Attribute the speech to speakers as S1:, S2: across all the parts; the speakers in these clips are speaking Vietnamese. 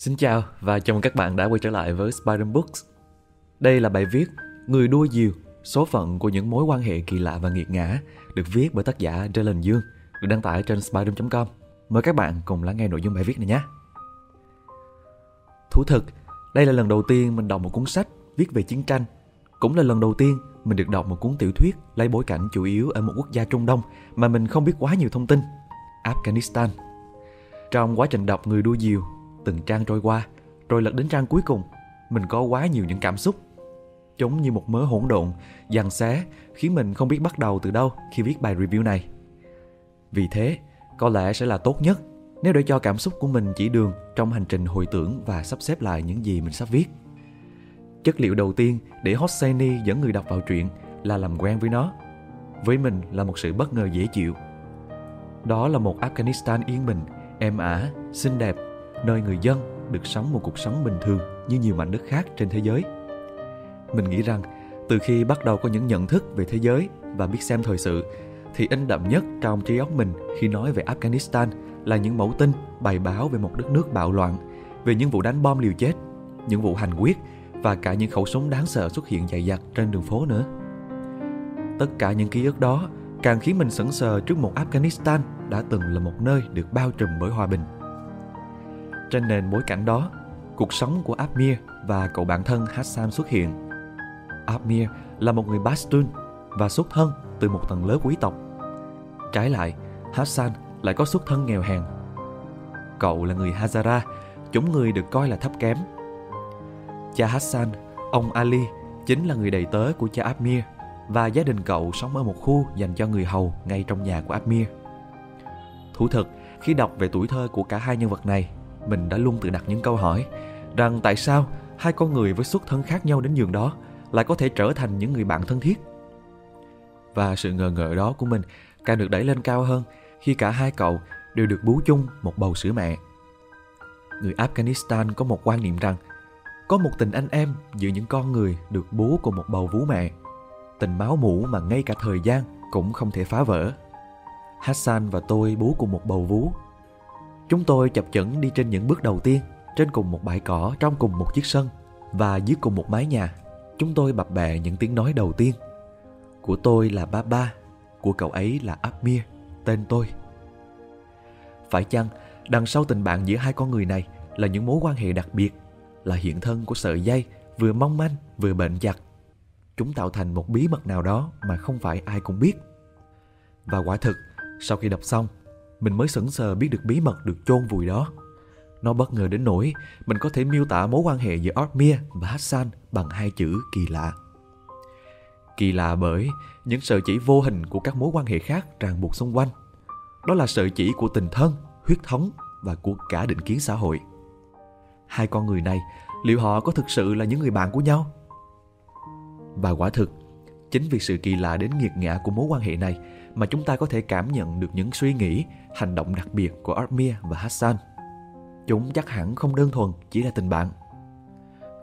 S1: Xin chào và chào mừng các bạn đã quay trở lại với Spider Books. Đây là bài viết Người đua diều, số phận của những mối quan hệ kỳ lạ và nghiệt ngã được viết bởi tác giả Dylan Dương, được đăng tải trên spider.com. Mời các bạn cùng lắng nghe nội dung bài viết này nhé. Thú thực, đây là lần đầu tiên mình đọc một cuốn sách viết về chiến tranh. Cũng là lần đầu tiên mình được đọc một cuốn tiểu thuyết lấy bối cảnh chủ yếu ở một quốc gia Trung Đông mà mình không biết quá nhiều thông tin, Afghanistan. Trong quá trình đọc Người đua diều, từng trang trôi qua, rồi lật đến trang cuối cùng, mình có quá nhiều những cảm xúc. giống như một mớ hỗn độn, dằn xé, khiến mình không biết bắt đầu từ đâu khi viết bài review này. Vì thế, có lẽ sẽ là tốt nhất nếu để cho cảm xúc của mình chỉ đường trong hành trình hồi tưởng và sắp xếp lại những gì mình sắp viết. Chất liệu đầu tiên để Hosseini dẫn người đọc vào truyện là làm quen với nó. Với mình là một sự bất ngờ dễ chịu. Đó là một Afghanistan yên bình, êm ả, xinh đẹp nơi người dân được sống một cuộc sống bình thường như nhiều mảnh đất khác trên thế giới. Mình nghĩ rằng từ khi bắt đầu có những nhận thức về thế giới và biết xem thời sự thì in đậm nhất trong trí óc mình khi nói về Afghanistan là những mẫu tin bài báo về một đất nước bạo loạn, về những vụ đánh bom liều chết, những vụ hành quyết và cả những khẩu súng đáng sợ xuất hiện dày dặt trên đường phố nữa. Tất cả những ký ức đó càng khiến mình sững sờ trước một Afghanistan đã từng là một nơi được bao trùm bởi hòa bình. Trên nền bối cảnh đó, cuộc sống của Abmir và cậu bạn thân Hassan xuất hiện. Abmir là một người Pashtun và xuất thân từ một tầng lớp quý tộc. Trái lại, Hassan lại có xuất thân nghèo hèn. Cậu là người Hazara, chúng người được coi là thấp kém. Cha Hassan, ông Ali, chính là người đầy tớ của cha Abmir và gia đình cậu sống ở một khu dành cho người hầu ngay trong nhà của Abmir. Thú thực, khi đọc về tuổi thơ của cả hai nhân vật này, mình đã luôn tự đặt những câu hỏi rằng tại sao hai con người với xuất thân khác nhau đến nhường đó lại có thể trở thành những người bạn thân thiết. Và sự ngờ ngợ đó của mình càng được đẩy lên cao hơn khi cả hai cậu đều được bú chung một bầu sữa mẹ. Người Afghanistan có một quan niệm rằng có một tình anh em giữa những con người được bú cùng một bầu vú mẹ. Tình máu mủ mà ngay cả thời gian cũng không thể phá vỡ. Hassan và tôi bú cùng một bầu vú Chúng tôi chập chững đi trên những bước đầu tiên, trên cùng một bãi cỏ trong cùng một chiếc sân và dưới cùng một mái nhà. Chúng tôi bập bẹ những tiếng nói đầu tiên. Của tôi là Baba, của cậu ấy là Abmir, tên tôi. Phải chăng đằng sau tình bạn giữa hai con người này là những mối quan hệ đặc biệt, là hiện thân của sợi dây vừa mong manh vừa bền chặt. Chúng tạo thành một bí mật nào đó mà không phải ai cũng biết. Và quả thực, sau khi đọc xong, mình mới sững sờ biết được bí mật được chôn vùi đó. Nó bất ngờ đến nỗi mình có thể miêu tả mối quan hệ giữa Ormir và Hassan bằng hai chữ kỳ lạ. Kỳ lạ bởi những sợi chỉ vô hình của các mối quan hệ khác ràng buộc xung quanh. Đó là sợi chỉ của tình thân, huyết thống và của cả định kiến xã hội. Hai con người này, liệu họ có thực sự là những người bạn của nhau? Và quả thực, chính vì sự kỳ lạ đến nghiệt ngã của mối quan hệ này mà chúng ta có thể cảm nhận được những suy nghĩ, hành động đặc biệt của Armia và Hassan. Chúng chắc hẳn không đơn thuần chỉ là tình bạn.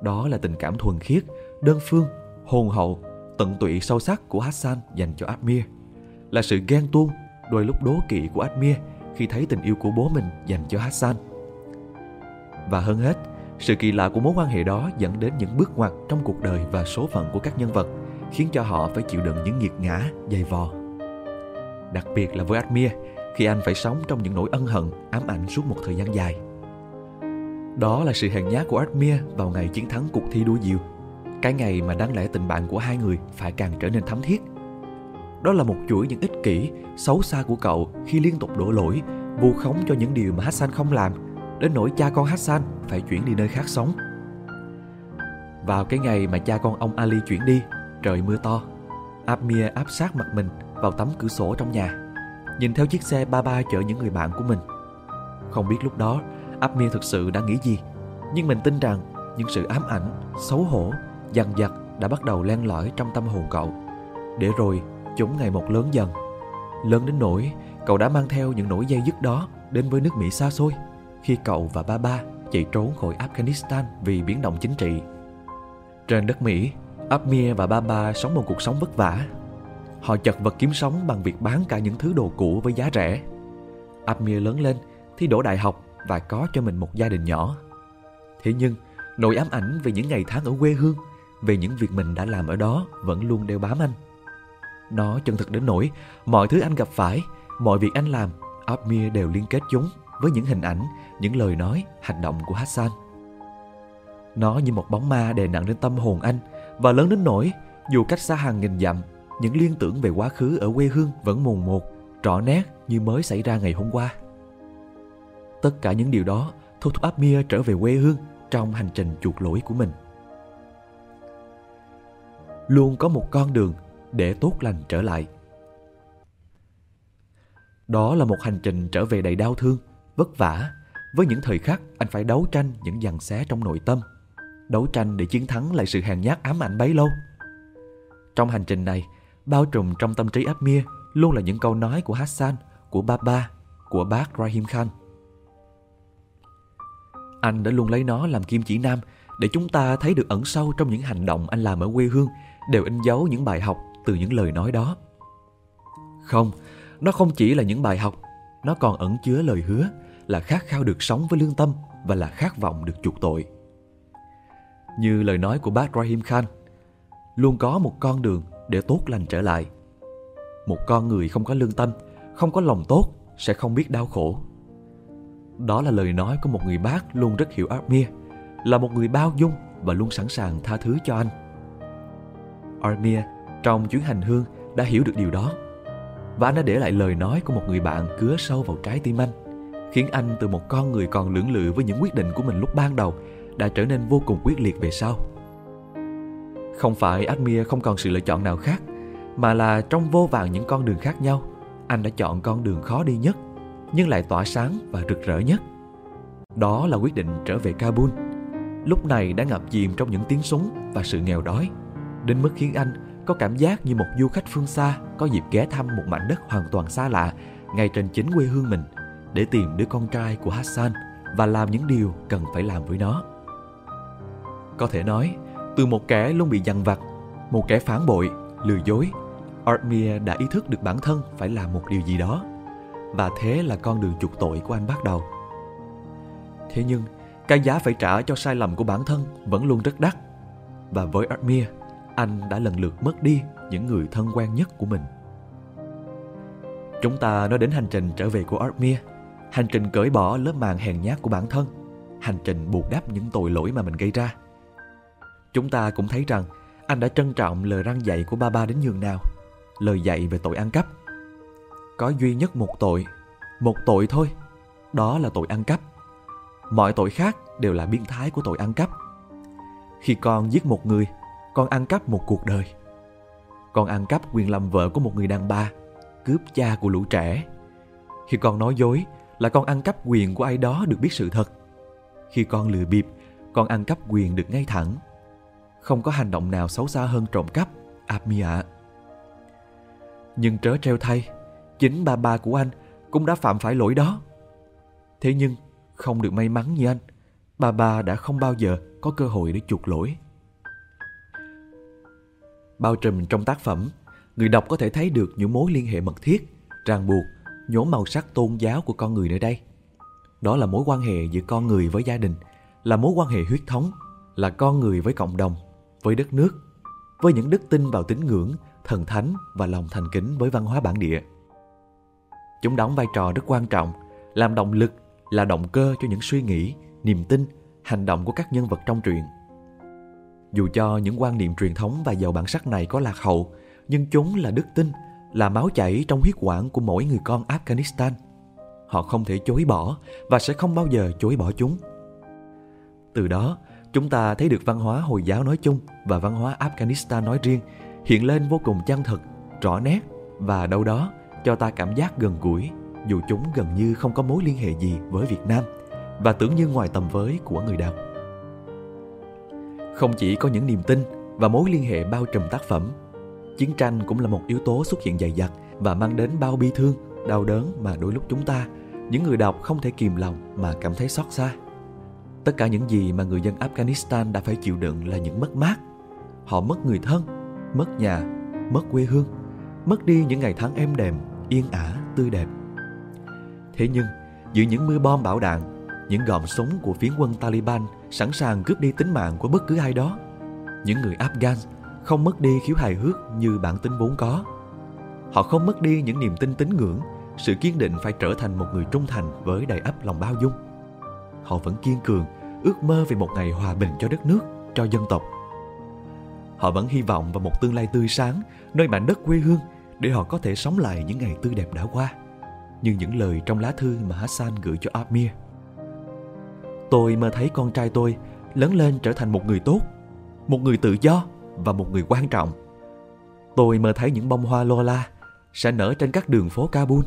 S1: Đó là tình cảm thuần khiết, đơn phương, hồn hậu, tận tụy sâu sắc của Hassan dành cho Armia. Là sự ghen tuông, đôi lúc đố kỵ của Armia khi thấy tình yêu của bố mình dành cho Hassan. Và hơn hết, sự kỳ lạ của mối quan hệ đó dẫn đến những bước ngoặt trong cuộc đời và số phận của các nhân vật, khiến cho họ phải chịu đựng những nghiệt ngã, dày vò đặc biệt là với Admir khi anh phải sống trong những nỗi ân hận ám ảnh suốt một thời gian dài. Đó là sự hèn nhát của Admir vào ngày chiến thắng cuộc thi đua diều. Cái ngày mà đáng lẽ tình bạn của hai người phải càng trở nên thắm thiết. Đó là một chuỗi những ích kỷ, xấu xa của cậu khi liên tục đổ lỗi, vu khống cho những điều mà Hassan không làm, đến nỗi cha con Hassan phải chuyển đi nơi khác sống. Vào cái ngày mà cha con ông Ali chuyển đi, trời mưa to, Admir áp sát mặt mình vào tấm cửa sổ trong nhà Nhìn theo chiếc xe ba ba chở những người bạn của mình. Không biết lúc đó Amir thực sự đã nghĩ gì Nhưng mình tin rằng những sự ám ảnh, xấu hổ, dằn vặt đã bắt đầu len lỏi trong tâm hồn cậu. Để rồi chúng ngày một lớn dần. Lớn đến nỗi cậu đã mang theo những nỗi dây dứt đó đến với nước Mỹ xa xôi Khi cậu và ba ba chạy trốn khỏi Afghanistan vì biến động chính trị. Trên đất Mỹ, Amir và ba ba sống một cuộc sống vất vả. Họ chật vật kiếm sống bằng việc bán cả những thứ đồ cũ với giá rẻ. Amir lớn lên, thi đỗ đại học và có cho mình một gia đình nhỏ. Thế nhưng, nỗi ám ảnh về những ngày tháng ở quê hương, về những việc mình đã làm ở đó vẫn luôn đeo bám anh. Nó chân thực đến nỗi mọi thứ anh gặp phải, mọi việc anh làm, Amir đều liên kết chúng với những hình ảnh, những lời nói, hành động của Hassan. Nó như một bóng ma đè nặng lên tâm hồn anh và lớn đến nỗi dù cách xa hàng nghìn dặm, những liên tưởng về quá khứ ở quê hương vẫn mồn một, rõ nét như mới xảy ra ngày hôm qua. Tất cả những điều đó thôi thúc Amir trở về quê hương trong hành trình chuộc lỗi của mình. Luôn có một con đường để tốt lành trở lại. Đó là một hành trình trở về đầy đau thương, vất vả, với những thời khắc anh phải đấu tranh những dằn xé trong nội tâm, đấu tranh để chiến thắng lại sự hèn nhát ám ảnh bấy lâu. Trong hành trình này, bao trùm trong tâm trí Amir luôn là những câu nói của Hassan, của Baba, của bác Rahim Khan. Anh đã luôn lấy nó làm kim chỉ nam để chúng ta thấy được ẩn sâu trong những hành động anh làm ở quê hương đều in dấu những bài học từ những lời nói đó. Không, nó không chỉ là những bài học, nó còn ẩn chứa lời hứa là khát khao được sống với lương tâm và là khát vọng được chuộc tội. Như lời nói của bác Rahim Khan, luôn có một con đường để tốt lành trở lại. Một con người không có lương tâm, không có lòng tốt sẽ không biết đau khổ. Đó là lời nói của một người bác luôn rất hiểu Armia, là một người bao dung và luôn sẵn sàng tha thứ cho anh. Armia trong chuyến hành hương đã hiểu được điều đó và anh đã để lại lời nói của một người bạn cứa sâu vào trái tim anh khiến anh từ một con người còn lưỡng lự với những quyết định của mình lúc ban đầu đã trở nên vô cùng quyết liệt về sau không phải Admir không còn sự lựa chọn nào khác mà là trong vô vàng những con đường khác nhau anh đã chọn con đường khó đi nhất nhưng lại tỏa sáng và rực rỡ nhất. Đó là quyết định trở về Kabul. Lúc này đã ngập chìm trong những tiếng súng và sự nghèo đói. Đến mức khiến anh có cảm giác như một du khách phương xa có dịp ghé thăm một mảnh đất hoàn toàn xa lạ ngay trên chính quê hương mình để tìm đứa con trai của Hassan và làm những điều cần phải làm với nó. Có thể nói, từ một kẻ luôn bị dằn vặt, một kẻ phản bội, lừa dối, Artmir đã ý thức được bản thân phải làm một điều gì đó. Và thế là con đường chuộc tội của anh bắt đầu. Thế nhưng, cái giá phải trả cho sai lầm của bản thân vẫn luôn rất đắt. Và với Artmir, anh đã lần lượt mất đi những người thân quen nhất của mình. Chúng ta nói đến hành trình trở về của Artmir, hành trình cởi bỏ lớp màng hèn nhát của bản thân, hành trình buộc đắp những tội lỗi mà mình gây ra. Chúng ta cũng thấy rằng anh đã trân trọng lời răng dạy của ba ba đến nhường nào, lời dạy về tội ăn cắp. Có duy nhất một tội, một tội thôi, đó là tội ăn cắp. Mọi tội khác đều là biến thái của tội ăn cắp. Khi con giết một người con ăn cắp một cuộc đời. Con ăn cắp quyền làm vợ của một người đàn bà, cướp cha của lũ trẻ. Khi con nói dối là con ăn cắp quyền của ai đó được biết sự thật. Khi con lừa bịp, con ăn cắp quyền được ngay thẳng. Không có hành động nào xấu xa hơn trộm cắp, Ami ạ. Nhưng trớ treo thay, chính ba ba của anh cũng đã phạm phải lỗi đó. Thế nhưng, không được may mắn như anh, bà ba đã không bao giờ có cơ hội để chuộc lỗi bao trùm trong tác phẩm, người đọc có thể thấy được những mối liên hệ mật thiết, ràng buộc, nhốn màu sắc tôn giáo của con người nơi đây. Đó là mối quan hệ giữa con người với gia đình, là mối quan hệ huyết thống, là con người với cộng đồng, với đất nước, với những đức tin vào tín ngưỡng, thần thánh và lòng thành kính với văn hóa bản địa. Chúng đóng vai trò rất quan trọng, làm động lực, là động cơ cho những suy nghĩ, niềm tin, hành động của các nhân vật trong truyện. Dù cho những quan niệm truyền thống và giàu bản sắc này có lạc hậu, nhưng chúng là đức tin, là máu chảy trong huyết quản của mỗi người con Afghanistan. Họ không thể chối bỏ và sẽ không bao giờ chối bỏ chúng. Từ đó, chúng ta thấy được văn hóa Hồi giáo nói chung và văn hóa Afghanistan nói riêng hiện lên vô cùng chân thực, rõ nét và đâu đó cho ta cảm giác gần gũi dù chúng gần như không có mối liên hệ gì với Việt Nam và tưởng như ngoài tầm với của người đọc. Không chỉ có những niềm tin và mối liên hệ bao trùm tác phẩm, chiến tranh cũng là một yếu tố xuất hiện dày dặt và mang đến bao bi thương, đau đớn mà đôi lúc chúng ta, những người đọc không thể kìm lòng mà cảm thấy xót xa. Tất cả những gì mà người dân Afghanistan đã phải chịu đựng là những mất mát. Họ mất người thân, mất nhà, mất quê hương, mất đi những ngày tháng êm đềm, yên ả, tươi đẹp. Thế nhưng, giữa những mưa bom bão đạn, những gòm súng của phiến quân Taliban sẵn sàng cướp đi tính mạng của bất cứ ai đó. Những người Afghan không mất đi khiếu hài hước như bản tính vốn có. Họ không mất đi những niềm tin tín ngưỡng, sự kiên định phải trở thành một người trung thành với đầy ắp lòng bao dung. Họ vẫn kiên cường, ước mơ về một ngày hòa bình cho đất nước, cho dân tộc. Họ vẫn hy vọng vào một tương lai tươi sáng nơi mảnh đất quê hương để họ có thể sống lại những ngày tươi đẹp đã qua. Như những lời trong lá thư mà Hassan gửi cho Amir. Tôi mơ thấy con trai tôi lớn lên trở thành một người tốt, một người tự do và một người quan trọng. Tôi mơ thấy những bông hoa Lola sẽ nở trên các đường phố Kabul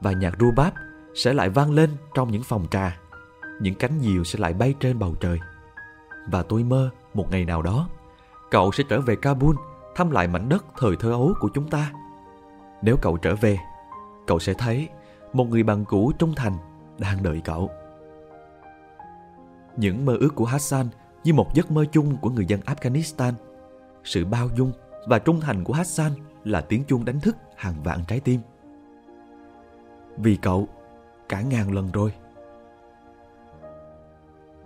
S1: và nhạc rubab sẽ lại vang lên trong những phòng trà. Những cánh diều sẽ lại bay trên bầu trời. Và tôi mơ một ngày nào đó, cậu sẽ trở về Kabul thăm lại mảnh đất thời thơ ấu của chúng ta. Nếu cậu trở về, cậu sẽ thấy một người bạn cũ trung thành đang đợi cậu. Những mơ ước của Hassan như một giấc mơ chung của người dân Afghanistan. Sự bao dung và trung thành của Hassan là tiếng chuông đánh thức hàng vạn trái tim. Vì cậu, cả ngàn lần rồi.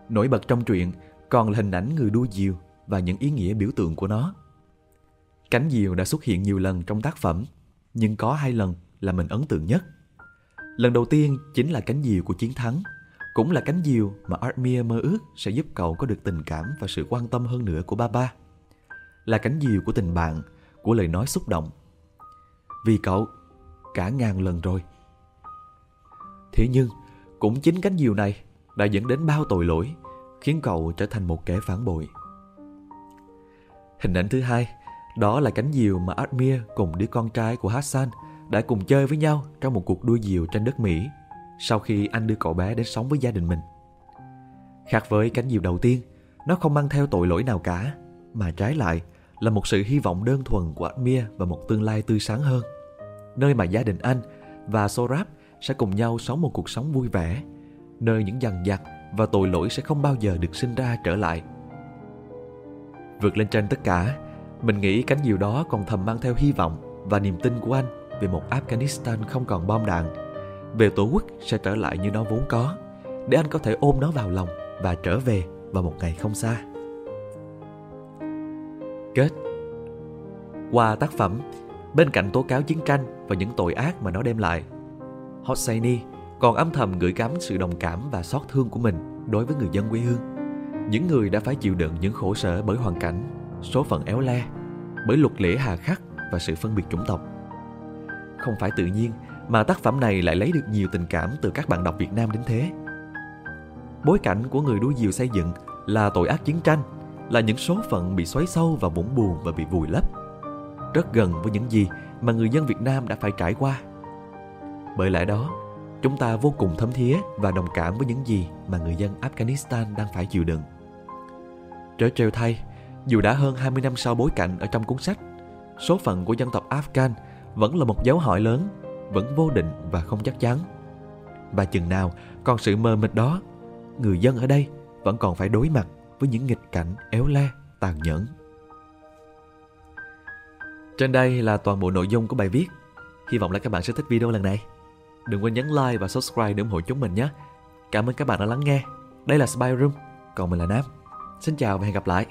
S1: Nổi bật trong truyện còn là hình ảnh người đua diều và những ý nghĩa biểu tượng của nó. Cánh diều đã xuất hiện nhiều lần trong tác phẩm, nhưng có hai lần là mình ấn tượng nhất. Lần đầu tiên chính là cánh diều của chiến thắng – cũng là cánh diều mà Armia mơ ước sẽ giúp cậu có được tình cảm và sự quan tâm hơn nữa của ba ba. Là cánh diều của tình bạn, của lời nói xúc động. Vì cậu, cả ngàn lần rồi. Thế nhưng, cũng chính cánh diều này đã dẫn đến bao tội lỗi, khiến cậu trở thành một kẻ phản bội. Hình ảnh thứ hai, đó là cánh diều mà Admir cùng đứa con trai của Hassan đã cùng chơi với nhau trong một cuộc đua diều trên đất Mỹ sau khi anh đưa cậu bé đến sống với gia đình mình. Khác với cánh diều đầu tiên, nó không mang theo tội lỗi nào cả, mà trái lại là một sự hy vọng đơn thuần của Admir và một tương lai tươi sáng hơn. Nơi mà gia đình anh và Sorab sẽ cùng nhau sống một cuộc sống vui vẻ, nơi những dằn vặt và tội lỗi sẽ không bao giờ được sinh ra trở lại. Vượt lên trên tất cả, mình nghĩ cánh diều đó còn thầm mang theo hy vọng và niềm tin của anh về một Afghanistan không còn bom đạn. Về tổ quốc sẽ trở lại như nó vốn có để anh có thể ôm nó vào lòng và trở về vào một ngày không xa. Kết. Qua tác phẩm bên cạnh tố cáo chiến tranh và những tội ác mà nó đem lại Hosseini còn âm thầm gửi gắm sự đồng cảm và xót thương của mình đối với người dân quê hương những người đã phải chịu đựng những khổ sở bởi hoàn cảnh số phận éo le bởi luật lệ hà khắc và sự phân biệt chủng tộc không phải tự nhiên mà tác phẩm này lại lấy được nhiều tình cảm từ các bạn đọc Việt Nam đến thế. Bối cảnh của người đuôi diều xây dựng là tội ác chiến tranh, là những số phận bị xoáy sâu vào vũng buồn và bị vùi lấp. Rất gần với những gì mà người dân Việt Nam đã phải trải qua. Bởi lẽ đó, chúng ta vô cùng thấm thía và đồng cảm với những gì mà người dân Afghanistan đang phải chịu đựng. Trở trêu thay, dù đã hơn 20 năm sau bối cảnh ở trong cuốn sách, số phận của dân tộc Afghan vẫn là một dấu hỏi lớn vẫn vô định và không chắc chắn. Và chừng nào còn sự mờ mịt đó, người dân ở đây vẫn còn phải đối mặt với những nghịch cảnh éo le, tàn nhẫn. Trên đây là toàn bộ nội dung của bài viết. Hy vọng là các bạn sẽ thích video lần này. Đừng quên nhấn like và subscribe để ủng hộ chúng mình nhé. Cảm ơn các bạn đã lắng nghe. Đây là Spy Room, còn mình là Nam. Xin chào và hẹn gặp lại.